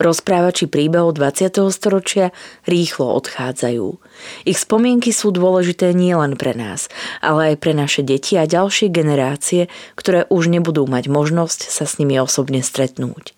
Rozprávači príbehov 20. storočia rýchlo odchádzajú. Ich spomienky sú dôležité nielen pre nás, ale aj pre naše deti a ďalšie generácie, ktoré už nebudú mať možnosť sa s nimi osobne stretnúť.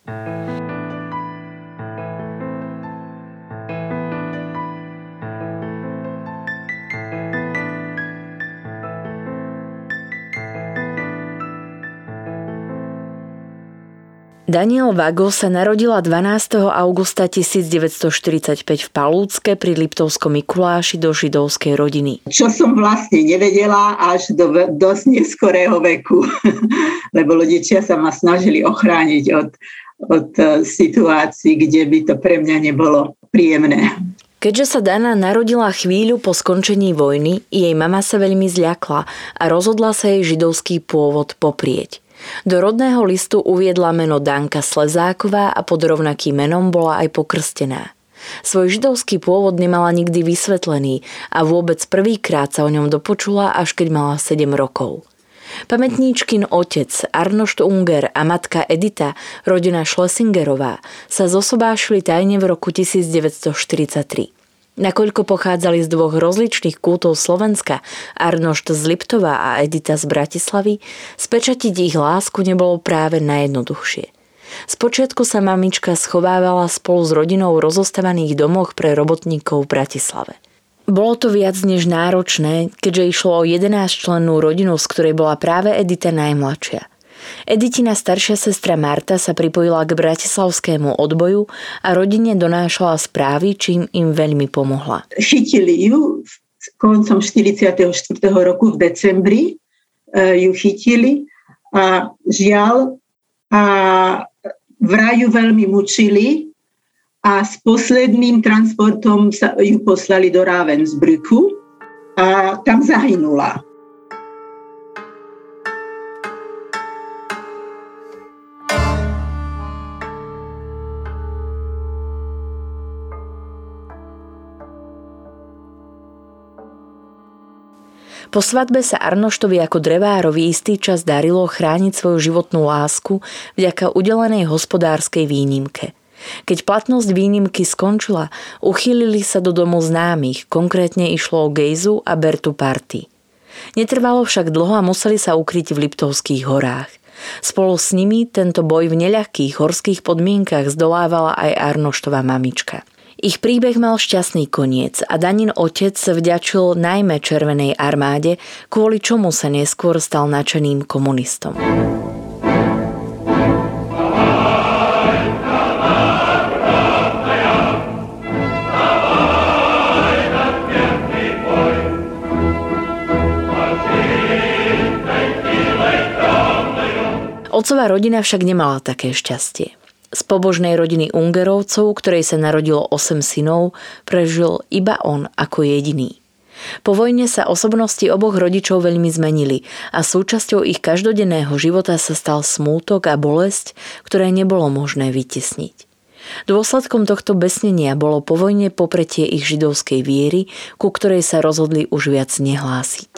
Daniel Vago sa narodila 12. augusta 1945 v Palúcke pri Liptovskom Mikuláši do židovskej rodiny. Čo som vlastne nevedela až do dosť neskorého veku, lebo rodičia sa ma snažili ochrániť od, od e, situácií, kde by to pre mňa nebolo príjemné. Keďže sa Dana narodila chvíľu po skončení vojny, jej mama sa veľmi zľakla a rozhodla sa jej židovský pôvod poprieť. Do rodného listu uviedla meno Danka Slezáková a pod rovnakým menom bola aj pokrstená. Svoj židovský pôvod nemala nikdy vysvetlený a vôbec prvýkrát sa o ňom dopočula, až keď mala 7 rokov. Pamätníčkin otec Arnošt Unger a matka Edita, rodina Schlesingerová, sa zosobášili tajne v roku 1943. Nakoľko pochádzali z dvoch rozličných kútov Slovenska, Arnošt z Liptova a Edita z Bratislavy, spečatiť ich lásku nebolo práve najjednoduchšie. Spočiatku sa mamička schovávala spolu s rodinou v rozostavaných domoch pre robotníkov v Bratislave. Bolo to viac než náročné, keďže išlo o 11 člennú rodinu, z ktorej bola práve Edita najmladšia – Editina staršia sestra Marta sa pripojila k bratislavskému odboju a rodine donášala správy, čím im veľmi pomohla. Chytili ju koncom 44. roku v decembri, e, ju chytili a žiaľ a v raju veľmi mučili a s posledným transportom sa ju poslali do Ravensbrücku a tam zahynula. Po svadbe sa Arnoštovi ako drevárovi istý čas darilo chrániť svoju životnú lásku vďaka udelenej hospodárskej výnimke. Keď platnosť výnimky skončila, uchýlili sa do domu známych, konkrétne išlo o Gejzu a Bertu Party. Netrvalo však dlho a museli sa ukryť v Liptovských horách. Spolu s nimi tento boj v neľahkých horských podmienkach zdolávala aj Arnoštova mamička – ich príbeh mal šťastný koniec a Danin otec vďačil najmä Červenej armáde, kvôli čomu sa neskôr stal načeným komunistom. Otcová rodina však nemala také šťastie. Z pobožnej rodiny Ungerovcov, ktorej sa narodilo 8 synov, prežil iba on ako jediný. Po vojne sa osobnosti oboch rodičov veľmi zmenili a súčasťou ich každodenného života sa stal smútok a bolesť, ktoré nebolo možné vytesniť. Dôsledkom tohto besnenia bolo po vojne popretie ich židovskej viery, ku ktorej sa rozhodli už viac nehlásiť.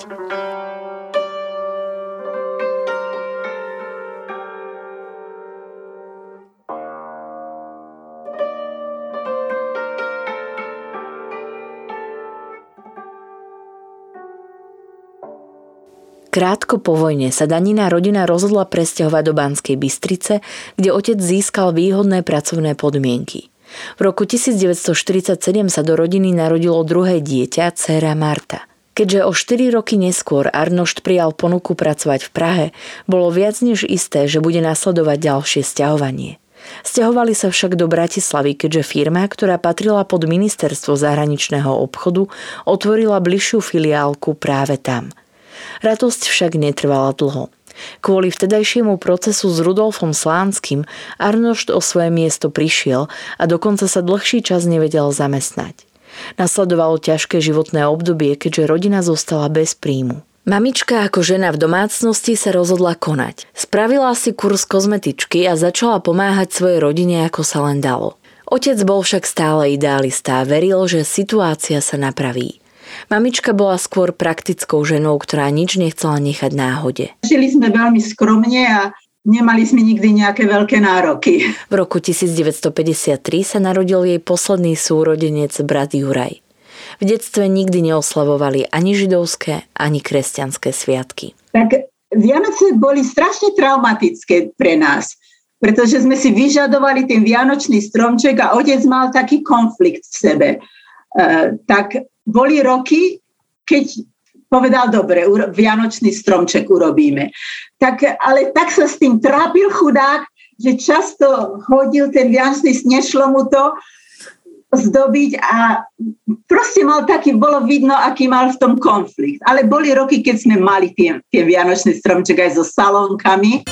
Krátko po vojne sa Danina rodina rozhodla presťahovať do Banskej Bystrice, kde otec získal výhodné pracovné podmienky. V roku 1947 sa do rodiny narodilo druhé dieťa, dcéra Marta. Keďže o 4 roky neskôr Arnošt prijal ponuku pracovať v Prahe, bolo viac než isté, že bude nasledovať ďalšie sťahovanie. Sťahovali sa však do Bratislavy, keďže firma, ktorá patrila pod ministerstvo zahraničného obchodu, otvorila bližšiu filiálku práve tam – Radosť však netrvala dlho. Kvôli vtedajšiemu procesu s Rudolfom Slánským Arnošt o svoje miesto prišiel a dokonca sa dlhší čas nevedel zamestnať. Nasledovalo ťažké životné obdobie, keďže rodina zostala bez príjmu. Mamička ako žena v domácnosti sa rozhodla konať. Spravila si kurz kozmetičky a začala pomáhať svojej rodine ako sa len dalo. Otec bol však stále idealista a veril, že situácia sa napraví. Mamička bola skôr praktickou ženou, ktorá nič nechcela nechať náhode. Žili sme veľmi skromne a nemali sme nikdy nejaké veľké nároky. V roku 1953 sa narodil jej posledný súrodenec brat Juraj. V detstve nikdy neoslavovali ani židovské, ani kresťanské sviatky. Tak Vianoce boli strašne traumatické pre nás pretože sme si vyžadovali ten vianočný stromček a otec mal taký konflikt v sebe. E, tak boli roky, keď povedal, dobre, vianočný stromček urobíme. Tak, ale tak sa s tým trápil chudák, že často hodil ten vianočný, nešlo mu to zdobiť a proste mal taký, bolo vidno, aký mal v tom konflikt. Ale boli roky, keď sme mali tie, tie vianočný stromček aj so salónkami.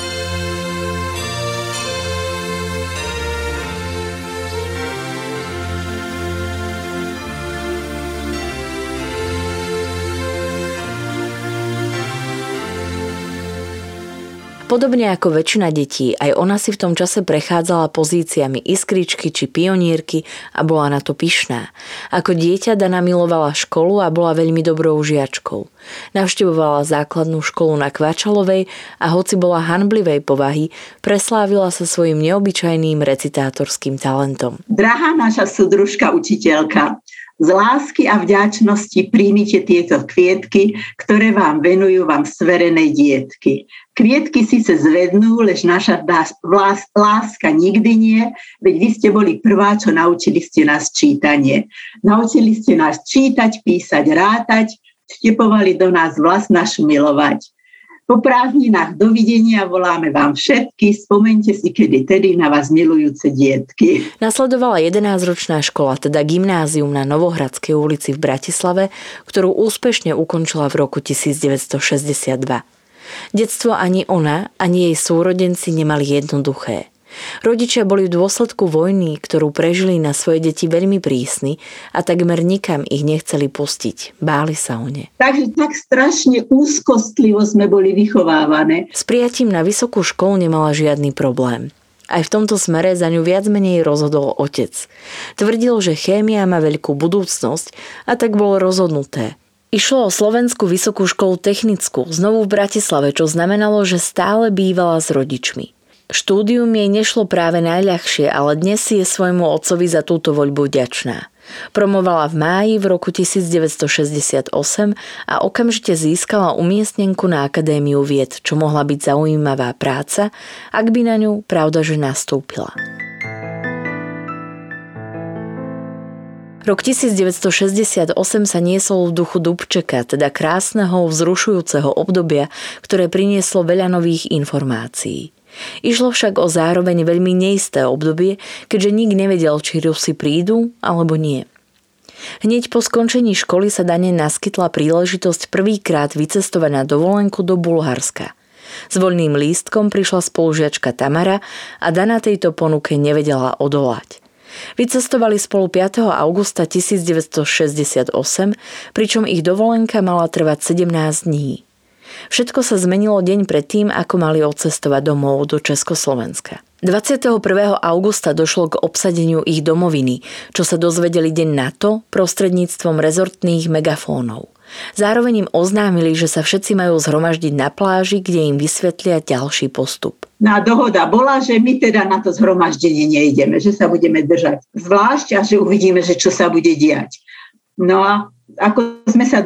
Podobne ako väčšina detí, aj ona si v tom čase prechádzala pozíciami iskričky či pionierky a bola na to pyšná. Ako dieťa Dana milovala školu a bola veľmi dobrou žiačkou. Navštevovala základnú školu na Kvačalovej a hoci bola hanblivej povahy, preslávila sa svojim neobyčajným recitátorským talentom. Drahá naša súdružka učiteľka, z lásky a vďačnosti príjmite tieto kvietky, ktoré vám venujú vám sverené dietky. Kvietky sa zvednú, lež naša láska nikdy nie, veď vy ste boli prvá, čo naučili ste nás čítanie. Naučili ste nás čítať, písať, rátať, vtepovali do nás vlast naš milovať. Po prázdninách dovidenia voláme vám všetky, spomente si kedy tedy na vás milujúce dietky. Nasledovala 11-ročná škola, teda gymnázium na Novohradskej ulici v Bratislave, ktorú úspešne ukončila v roku 1962. Detstvo ani ona, ani jej súrodenci nemali jednoduché. Rodičia boli v dôsledku vojny, ktorú prežili na svoje deti veľmi prísni a takmer nikam ich nechceli pustiť. Báli sa o ne. Takže tak strašne úzkostlivo sme boli vychovávané. S prijatím na vysokú školu nemala žiadny problém. Aj v tomto smere za ňu viac menej rozhodol otec. Tvrdil, že chémia má veľkú budúcnosť a tak bolo rozhodnuté. Išlo o Slovenskú vysokú školu technickú, znovu v Bratislave, čo znamenalo, že stále bývala s rodičmi. Štúdium jej nešlo práve najľahšie, ale dnes je svojmu otcovi za túto voľbu vďačná. Promovala v máji v roku 1968 a okamžite získala umiestnenku na Akadémiu vied, čo mohla byť zaujímavá práca, ak by na ňu pravda, že nastúpila. Rok 1968 sa niesol v duchu Dubčeka, teda krásneho, vzrušujúceho obdobia, ktoré prinieslo veľa nových informácií. Išlo však o zároveň veľmi neisté obdobie, keďže nik nevedel, či Rusi prídu alebo nie. Hneď po skončení školy sa Dane naskytla príležitosť prvýkrát vycestovať na dovolenku do Bulharska. S voľným lístkom prišla spolužiačka Tamara a Dana tejto ponuke nevedela odolať. Vycestovali spolu 5. augusta 1968, pričom ich dovolenka mala trvať 17 dní. Všetko sa zmenilo deň predtým, ako mali odcestovať domov do Československa. 21. augusta došlo k obsadeniu ich domoviny, čo sa dozvedeli deň na to prostredníctvom rezortných megafónov. Zároveň im oznámili, že sa všetci majú zhromaždiť na pláži, kde im vysvetlia ďalší postup. Na dohoda bola, že my teda na to zhromaždenie nejdeme, že sa budeme držať zvlášť a že uvidíme, že čo sa bude diať. No a ako sme, sa,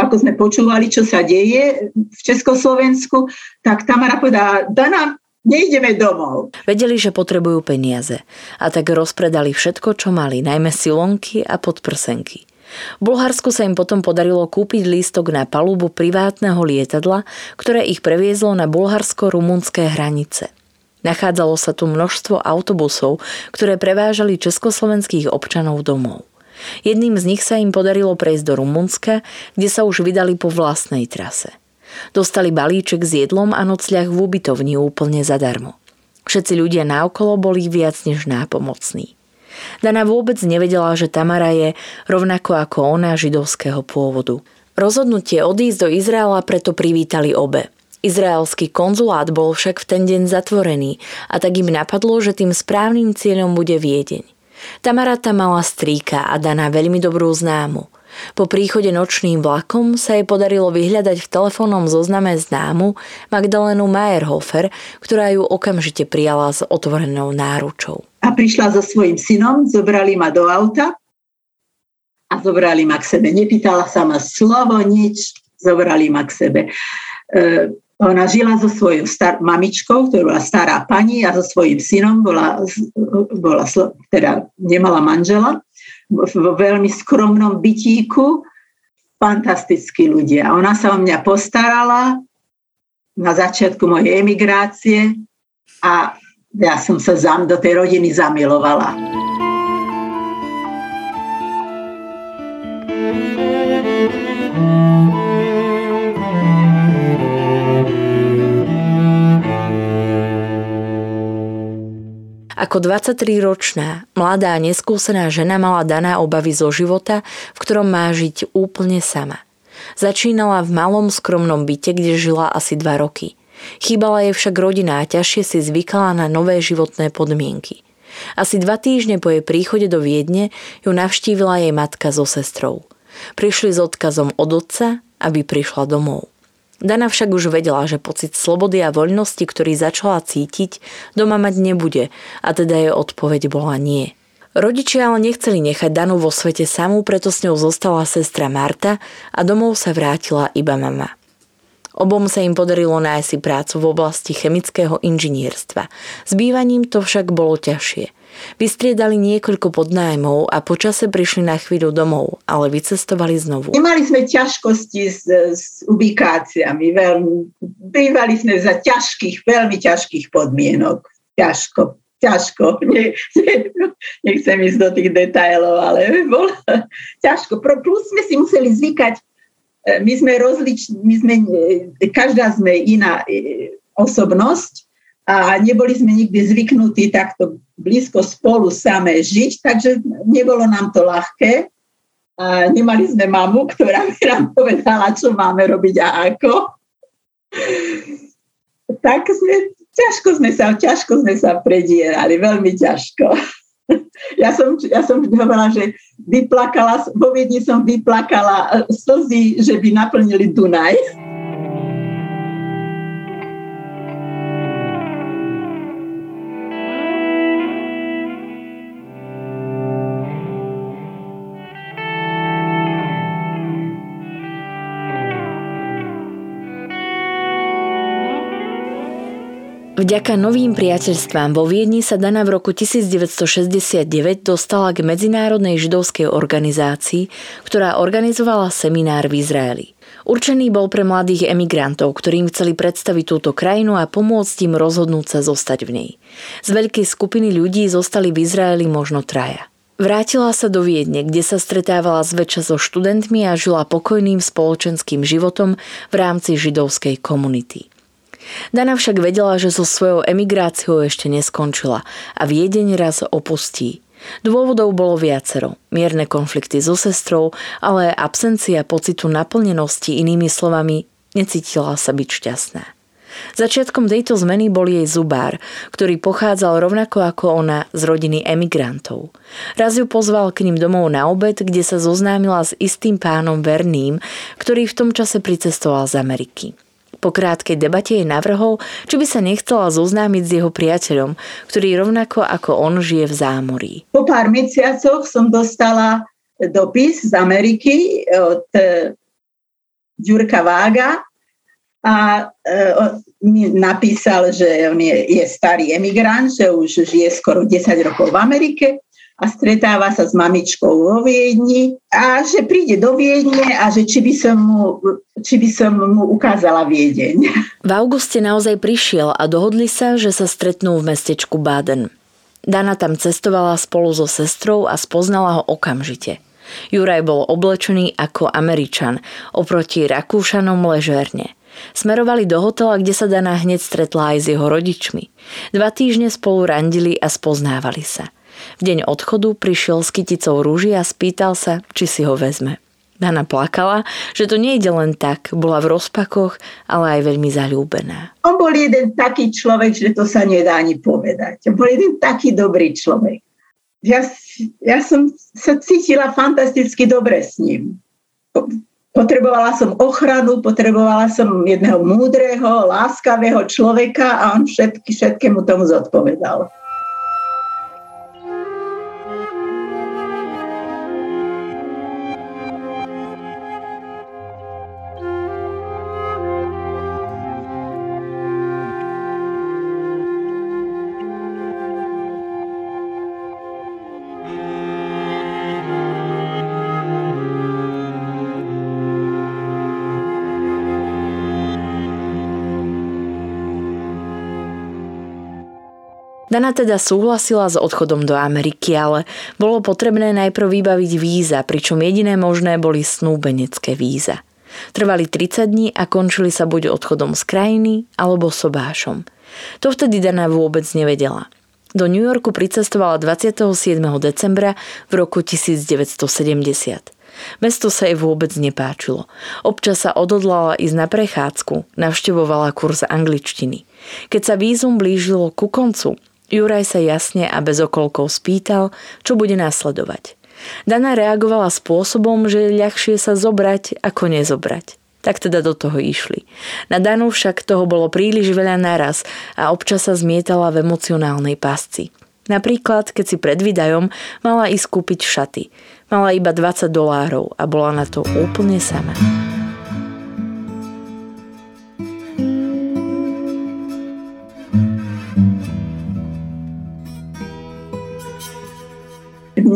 ako sme počúvali, čo sa deje v Československu, tak Tamara povedala, Dana, nejdeme domov. Vedeli, že potrebujú peniaze a tak rozpredali všetko, čo mali, najmä silonky a podprsenky. V Bulharsku sa im potom podarilo kúpiť lístok na palubu privátneho lietadla, ktoré ich previezlo na bulharsko-rumunské hranice. Nachádzalo sa tu množstvo autobusov, ktoré prevážali československých občanov domov. Jedným z nich sa im podarilo prejsť do Rumunska, kde sa už vydali po vlastnej trase. Dostali balíček s jedlom a nocľah v ubytovni úplne zadarmo. Všetci ľudia naokolo boli viac než nápomocní. Dana vôbec nevedela, že Tamara je rovnako ako ona židovského pôvodu. Rozhodnutie odísť do Izraela preto privítali obe. Izraelský konzulát bol však v ten deň zatvorený a tak im napadlo, že tým správnym cieľom bude Viedeň. Tamara tam mala strýka a Dana veľmi dobrú známu – po príchode nočným vlakom sa jej podarilo vyhľadať v telefónnom zozname známu Magdalénu Mayerhofer, ktorá ju okamžite prijala s otvorenou náručou. A prišla so svojím synom, zobrali ma do auta a zobrali ma k sebe. Nepýtala sa ma slovo, nič, zobrali ma k sebe. E, ona žila so svojou star- mamičkou, ktorá bola stará pani a so svojím synom bola, bola teda nemala manžela vo veľmi skromnom bytíku, fantastickí ľudia. Ona sa o mňa postarala na začiatku mojej emigrácie a ja som sa do tej rodiny zamilovala. Ako 23-ročná, mladá neskúsená žena mala daná obavy zo života, v ktorom má žiť úplne sama. Začínala v malom skromnom byte, kde žila asi dva roky. Chýbala jej však rodina a ťažšie si zvykala na nové životné podmienky. Asi dva týždne po jej príchode do Viedne ju navštívila jej matka so sestrou. Prišli s odkazom od otca, aby prišla domov. Dana však už vedela, že pocit slobody a voľnosti, ktorý začala cítiť, doma mať nebude a teda jej odpoveď bola nie. Rodičia ale nechceli nechať Danu vo svete samú, preto s ňou zostala sestra Marta a domov sa vrátila iba mama. Obom sa im podarilo nájsť prácu v oblasti chemického inžinierstva. S bývaním to však bolo ťažšie. Vystriedali niekoľko podnájmov a počase prišli na chvíľu domov, ale vycestovali znovu. Nemali sme ťažkosti s, s ubikáciami. Veľmi, bývali sme za ťažkých, veľmi ťažkých podmienok. Ťažko, ťažko. Ne, ne, nechcem ísť do tých detailov, ale bolo ťažko. Plus sme si museli zvykať, e, my sme rozliční, my sme, e, každá sme iná e, osobnosť a neboli sme nikdy zvyknutí takto blízko spolu samé žiť, takže nebolo nám to ľahké. A nemali sme mamu, ktorá by nám povedala, čo máme robiť a ako. Tak sme, ťažko sme sa, ťažko sme sa predierali, veľmi ťažko. Ja som, ja som hovorila, že vyplakala, vo Viedni som vyplakala slzy, že by naplnili Dunaj. Vďaka novým priateľstvám vo Viedni sa Dana v roku 1969 dostala k medzinárodnej židovskej organizácii, ktorá organizovala seminár v Izraeli. Určený bol pre mladých emigrantov, ktorým chceli predstaviť túto krajinu a pomôcť im rozhodnúť sa zostať v nej. Z veľkej skupiny ľudí zostali v Izraeli možno traja. Vrátila sa do Viedne, kde sa stretávala zväčša so študentmi a žila pokojným spoločenským životom v rámci židovskej komunity. Dana však vedela, že so svojou emigráciou ešte neskončila a Viedeň raz opustí. Dôvodov bolo viacero. Mierne konflikty so sestrou, ale absencia pocitu naplnenosti inými slovami necítila sa byť šťastná. Začiatkom tejto zmeny bol jej zubár, ktorý pochádzal rovnako ako ona z rodiny emigrantov. Raz ju pozval k ním domov na obed, kde sa zoznámila s istým pánom Verným, ktorý v tom čase pricestoval z Ameriky. Po krátkej debate jej navrhol, či by sa nechcela zoznámiť s jeho priateľom, ktorý rovnako ako on žije v zámorí. Po pár mesiacoch som dostala dopis z Ameriky od Ďurka Vága a e, mi napísal, že on je, je starý emigrant, že už žije skoro 10 rokov v Amerike a stretáva sa s mamičkou vo Viedni a že príde do Viedne a že či by som mu, či by som mu ukázala Viedeň. V auguste naozaj prišiel a dohodli sa, že sa stretnú v mestečku Baden. Dana tam cestovala spolu so sestrou a spoznala ho okamžite. Juraj bol oblečený ako Američan, oproti Rakúšanom ležerne. Smerovali do hotela, kde sa Dana hneď stretla aj s jeho rodičmi. Dva týždne spolu randili a spoznávali sa. V deň odchodu prišiel s kyticou rúži a spýtal sa, či si ho vezme. Dana plakala, že to nejde len tak, bola v rozpakoch, ale aj veľmi zalúbená. On bol jeden taký človek, že to sa nedá ani povedať. On bol jeden taký dobrý človek. Ja, ja som sa cítila fantasticky dobre s ním. Potrebovala som ochranu, potrebovala som jedného múdreho, láskavého človeka a on všetky, všetkému tomu zodpovedal. Dana teda súhlasila s odchodom do Ameriky, ale bolo potrebné najprv vybaviť víza, pričom jediné možné boli snúbenecké víza. Trvali 30 dní a končili sa buď odchodom z krajiny alebo sobášom. To vtedy Dana vôbec nevedela. Do New Yorku pricestovala 27. decembra v roku 1970. Mesto sa jej vôbec nepáčilo. Občas sa odhodlala ísť na prechádzku, navštevovala kurz angličtiny. Keď sa vízum blížilo ku koncu, Juraj sa jasne a bez okolkov spýtal, čo bude následovať. Dana reagovala spôsobom, že ľahšie sa zobrať ako nezobrať. Tak teda do toho išli. Na Danu však toho bolo príliš veľa naraz a občas sa zmietala v emocionálnej pasci. Napríklad, keď si pred výdajom mala ísť kúpiť šaty. Mala iba 20 dolárov a bola na to úplne sama.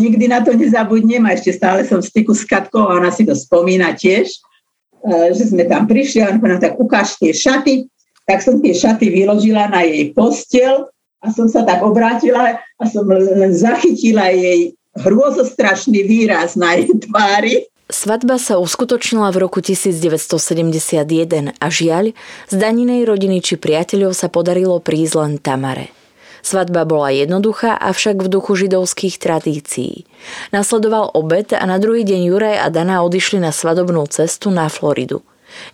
Nikdy na to nezabudnem a ešte stále som v styku s Katkou a ona si to spomína tiež, e, že sme tam prišli a on povedal, tak ukáž tie šaty. Tak som tie šaty vyložila na jej postel a som sa tak obrátila a som len zachytila jej hrôzostrašný výraz na jej tvári. Svadba sa uskutočnila v roku 1971 a žiaľ, z Daninej rodiny či priateľov sa podarilo prísť len Tamare. Svadba bola jednoduchá, avšak v duchu židovských tradícií. Nasledoval obed a na druhý deň Juraj a Dana odišli na svadobnú cestu na Floridu.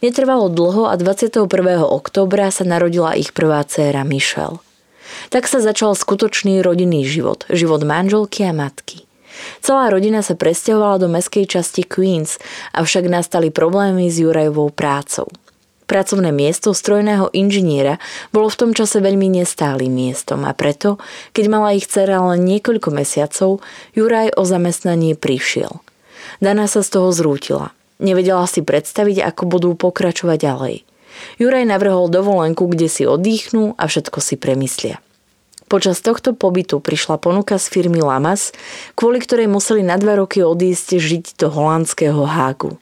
Netrvalo dlho a 21. októbra sa narodila ich prvá dcéra Michelle. Tak sa začal skutočný rodinný život, život manželky a matky. Celá rodina sa presťahovala do meskej časti Queens, avšak nastali problémy s Jurajovou prácou. Pracovné miesto strojného inžiniera bolo v tom čase veľmi nestálym miestom a preto, keď mala ich dcera len niekoľko mesiacov, Juraj o zamestnanie prišiel. Dana sa z toho zrútila. Nevedela si predstaviť, ako budú pokračovať ďalej. Juraj navrhol dovolenku, kde si oddychnú a všetko si premyslia. Počas tohto pobytu prišla ponuka z firmy Lamas, kvôli ktorej museli na dva roky odísť žiť do holandského Hágu.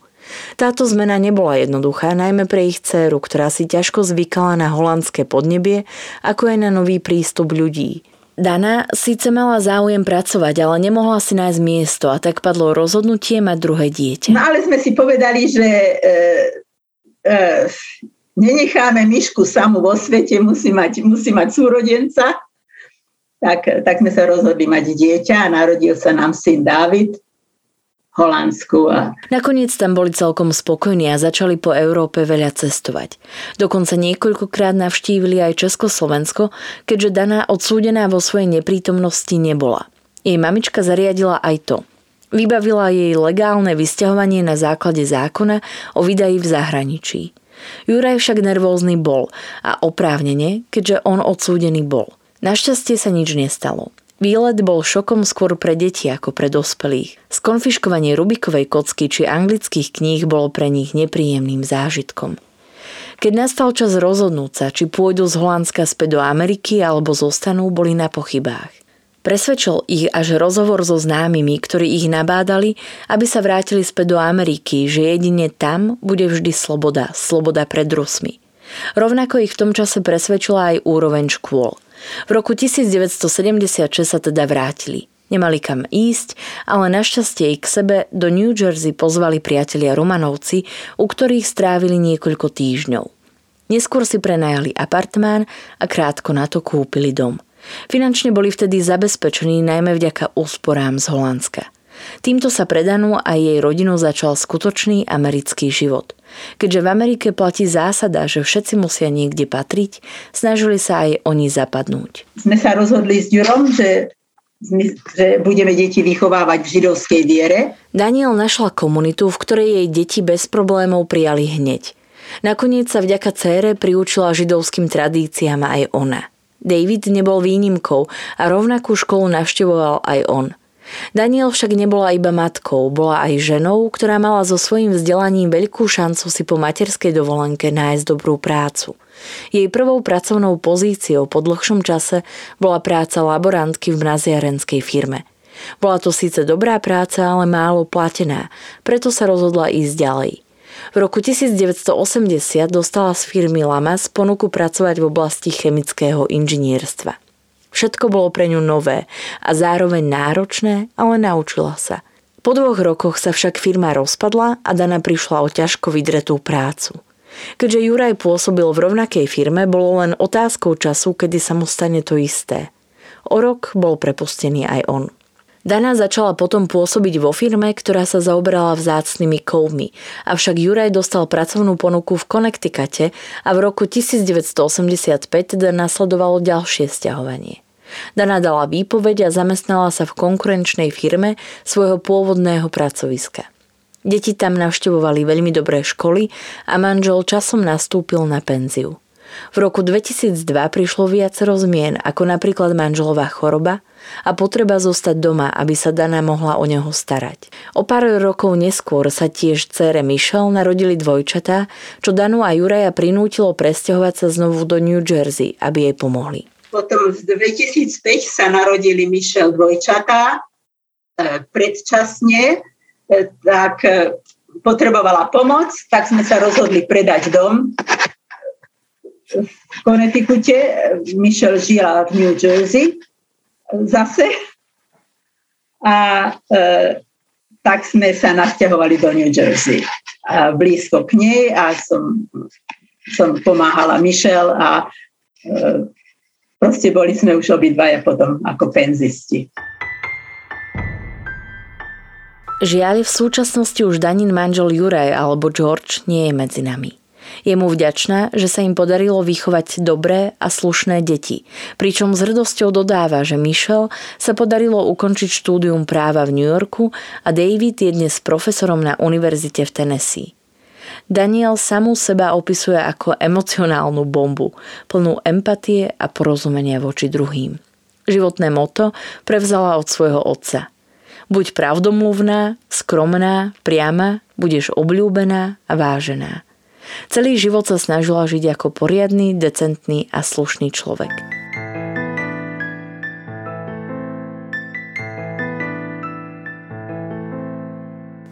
Táto zmena nebola jednoduchá, najmä pre ich dceru, ktorá si ťažko zvykala na holandské podnebie, ako aj na nový prístup ľudí. Dana síce mala záujem pracovať, ale nemohla si nájsť miesto a tak padlo rozhodnutie mať druhé dieťa. No ale sme si povedali, že e, e, nenecháme myšku samu vo svete, musí mať, musí mať súrodenca. Tak, tak sme sa rozhodli mať dieťa a narodil sa nám syn Dávid. Holandsku. A... Nakoniec tam boli celkom spokojní a začali po Európe veľa cestovať. Dokonca niekoľkokrát navštívili aj Československo, keďže Dana odsúdená vo svojej neprítomnosti nebola. Jej mamička zariadila aj to. Vybavila jej legálne vysťahovanie na základe zákona o vydaji v zahraničí. Juraj však nervózny bol a oprávnene, keďže on odsúdený bol. Našťastie sa nič nestalo. Výlet bol šokom skôr pre deti ako pre dospelých. Skonfiškovanie Rubikovej kocky či anglických kníh bolo pre nich nepríjemným zážitkom. Keď nastal čas rozhodnúť sa, či pôjdu z Holandska späť do Ameriky alebo zostanú, boli na pochybách. Presvedčil ich až rozhovor so známymi, ktorí ich nabádali, aby sa vrátili späť do Ameriky, že jedine tam bude vždy sloboda, sloboda pred Rusmi. Rovnako ich v tom čase presvedčila aj úroveň škôl – v roku 1976 sa teda vrátili. Nemali kam ísť, ale našťastie ich k sebe do New Jersey pozvali priatelia Romanovci, u ktorých strávili niekoľko týždňov. Neskôr si prenajali apartmán a krátko na to kúpili dom. Finančne boli vtedy zabezpečení najmä vďaka úsporám z Holandska. Týmto sa predanú a jej rodinu začal skutočný americký život. Keďže v Amerike platí zásada, že všetci musia niekde patriť, snažili sa aj oni zapadnúť. Sme sa rozhodli s Jurom, že že budeme deti vychovávať v židovskej viere. Daniel našla komunitu, v ktorej jej deti bez problémov prijali hneď. Nakoniec sa vďaka cére priučila židovským tradíciám aj ona. David nebol výnimkou a rovnakú školu navštevoval aj on. Daniel však nebola iba matkou, bola aj ženou, ktorá mala so svojím vzdelaním veľkú šancu si po materskej dovolenke nájsť dobrú prácu. Jej prvou pracovnou pozíciou po dlhšom čase bola práca laborantky v mraziarenskej firme. Bola to síce dobrá práca, ale málo platená, preto sa rozhodla ísť ďalej. V roku 1980 dostala z firmy Lamas ponuku pracovať v oblasti chemického inžinierstva. Všetko bolo pre ňu nové a zároveň náročné, ale naučila sa. Po dvoch rokoch sa však firma rozpadla a Dana prišla o ťažko vydretú prácu. Keďže Juraj pôsobil v rovnakej firme, bolo len otázkou času, kedy sa mu stane to isté. O rok bol prepustený aj on. Dana začala potom pôsobiť vo firme, ktorá sa zaoberala vzácnými kovmi, avšak Juraj dostal pracovnú ponuku v Connecticute a v roku 1985 teda nasledovalo ďalšie stiahovanie. Dana dala výpoveď a zamestnala sa v konkurenčnej firme svojho pôvodného pracoviska. Deti tam navštevovali veľmi dobré školy a manžel časom nastúpil na penziu. V roku 2002 prišlo viacero zmien, ako napríklad manželová choroba a potreba zostať doma, aby sa Dana mohla o neho starať. O pár rokov neskôr sa tiež cére Michelle narodili dvojčatá, čo Danu a Juraja prinútilo presťahovať sa znovu do New Jersey, aby jej pomohli. Potom v 2005 sa narodili Michelle dvojčatá e, predčasne, e, tak e, potrebovala pomoc, tak sme sa rozhodli predať dom v Connecticute. Michelle žila v New Jersey zase. A e, tak sme sa nasťahovali do New Jersey. A blízko k nej a som, som pomáhala Michelle a proste boli sme už obidvaja potom ako penzisti. Žiaľ, v súčasnosti už Danin manžel Juraj alebo George nie je medzi nami. Je mu vďačná, že sa im podarilo vychovať dobré a slušné deti, pričom s hrdosťou dodáva, že Michelle sa podarilo ukončiť štúdium práva v New Yorku a David je dnes profesorom na univerzite v Tennessee. Daniel samú seba opisuje ako emocionálnu bombu, plnú empatie a porozumenia voči druhým. Životné moto prevzala od svojho otca. Buď pravdomluvná, skromná, priama, budeš obľúbená a vážená. Celý život sa snažila žiť ako poriadny, decentný a slušný človek.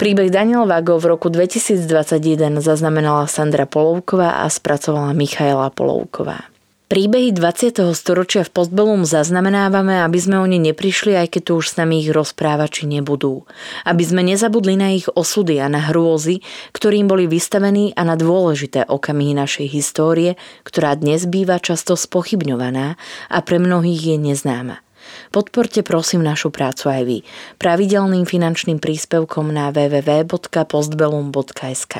Príbeh Daniel Vago v roku 2021 zaznamenala Sandra Polovková a spracovala Michaela Polovková. Príbehy 20. storočia v Postbellum zaznamenávame, aby sme o ne neprišli, aj keď tu už s nami ich rozprávači nebudú. Aby sme nezabudli na ich osudy a na hrôzy, ktorým boli vystavení a na dôležité okamihy našej histórie, ktorá dnes býva často spochybňovaná a pre mnohých je neznáma. Podporte prosím našu prácu aj vy pravidelným finančným príspevkom na www.postbellum.sk.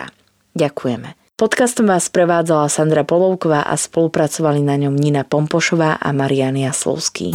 Ďakujeme. Podcastom vás prevádzala Sandra Polovková a spolupracovali na ňom Nina Pompošová a Marian Jaslovský.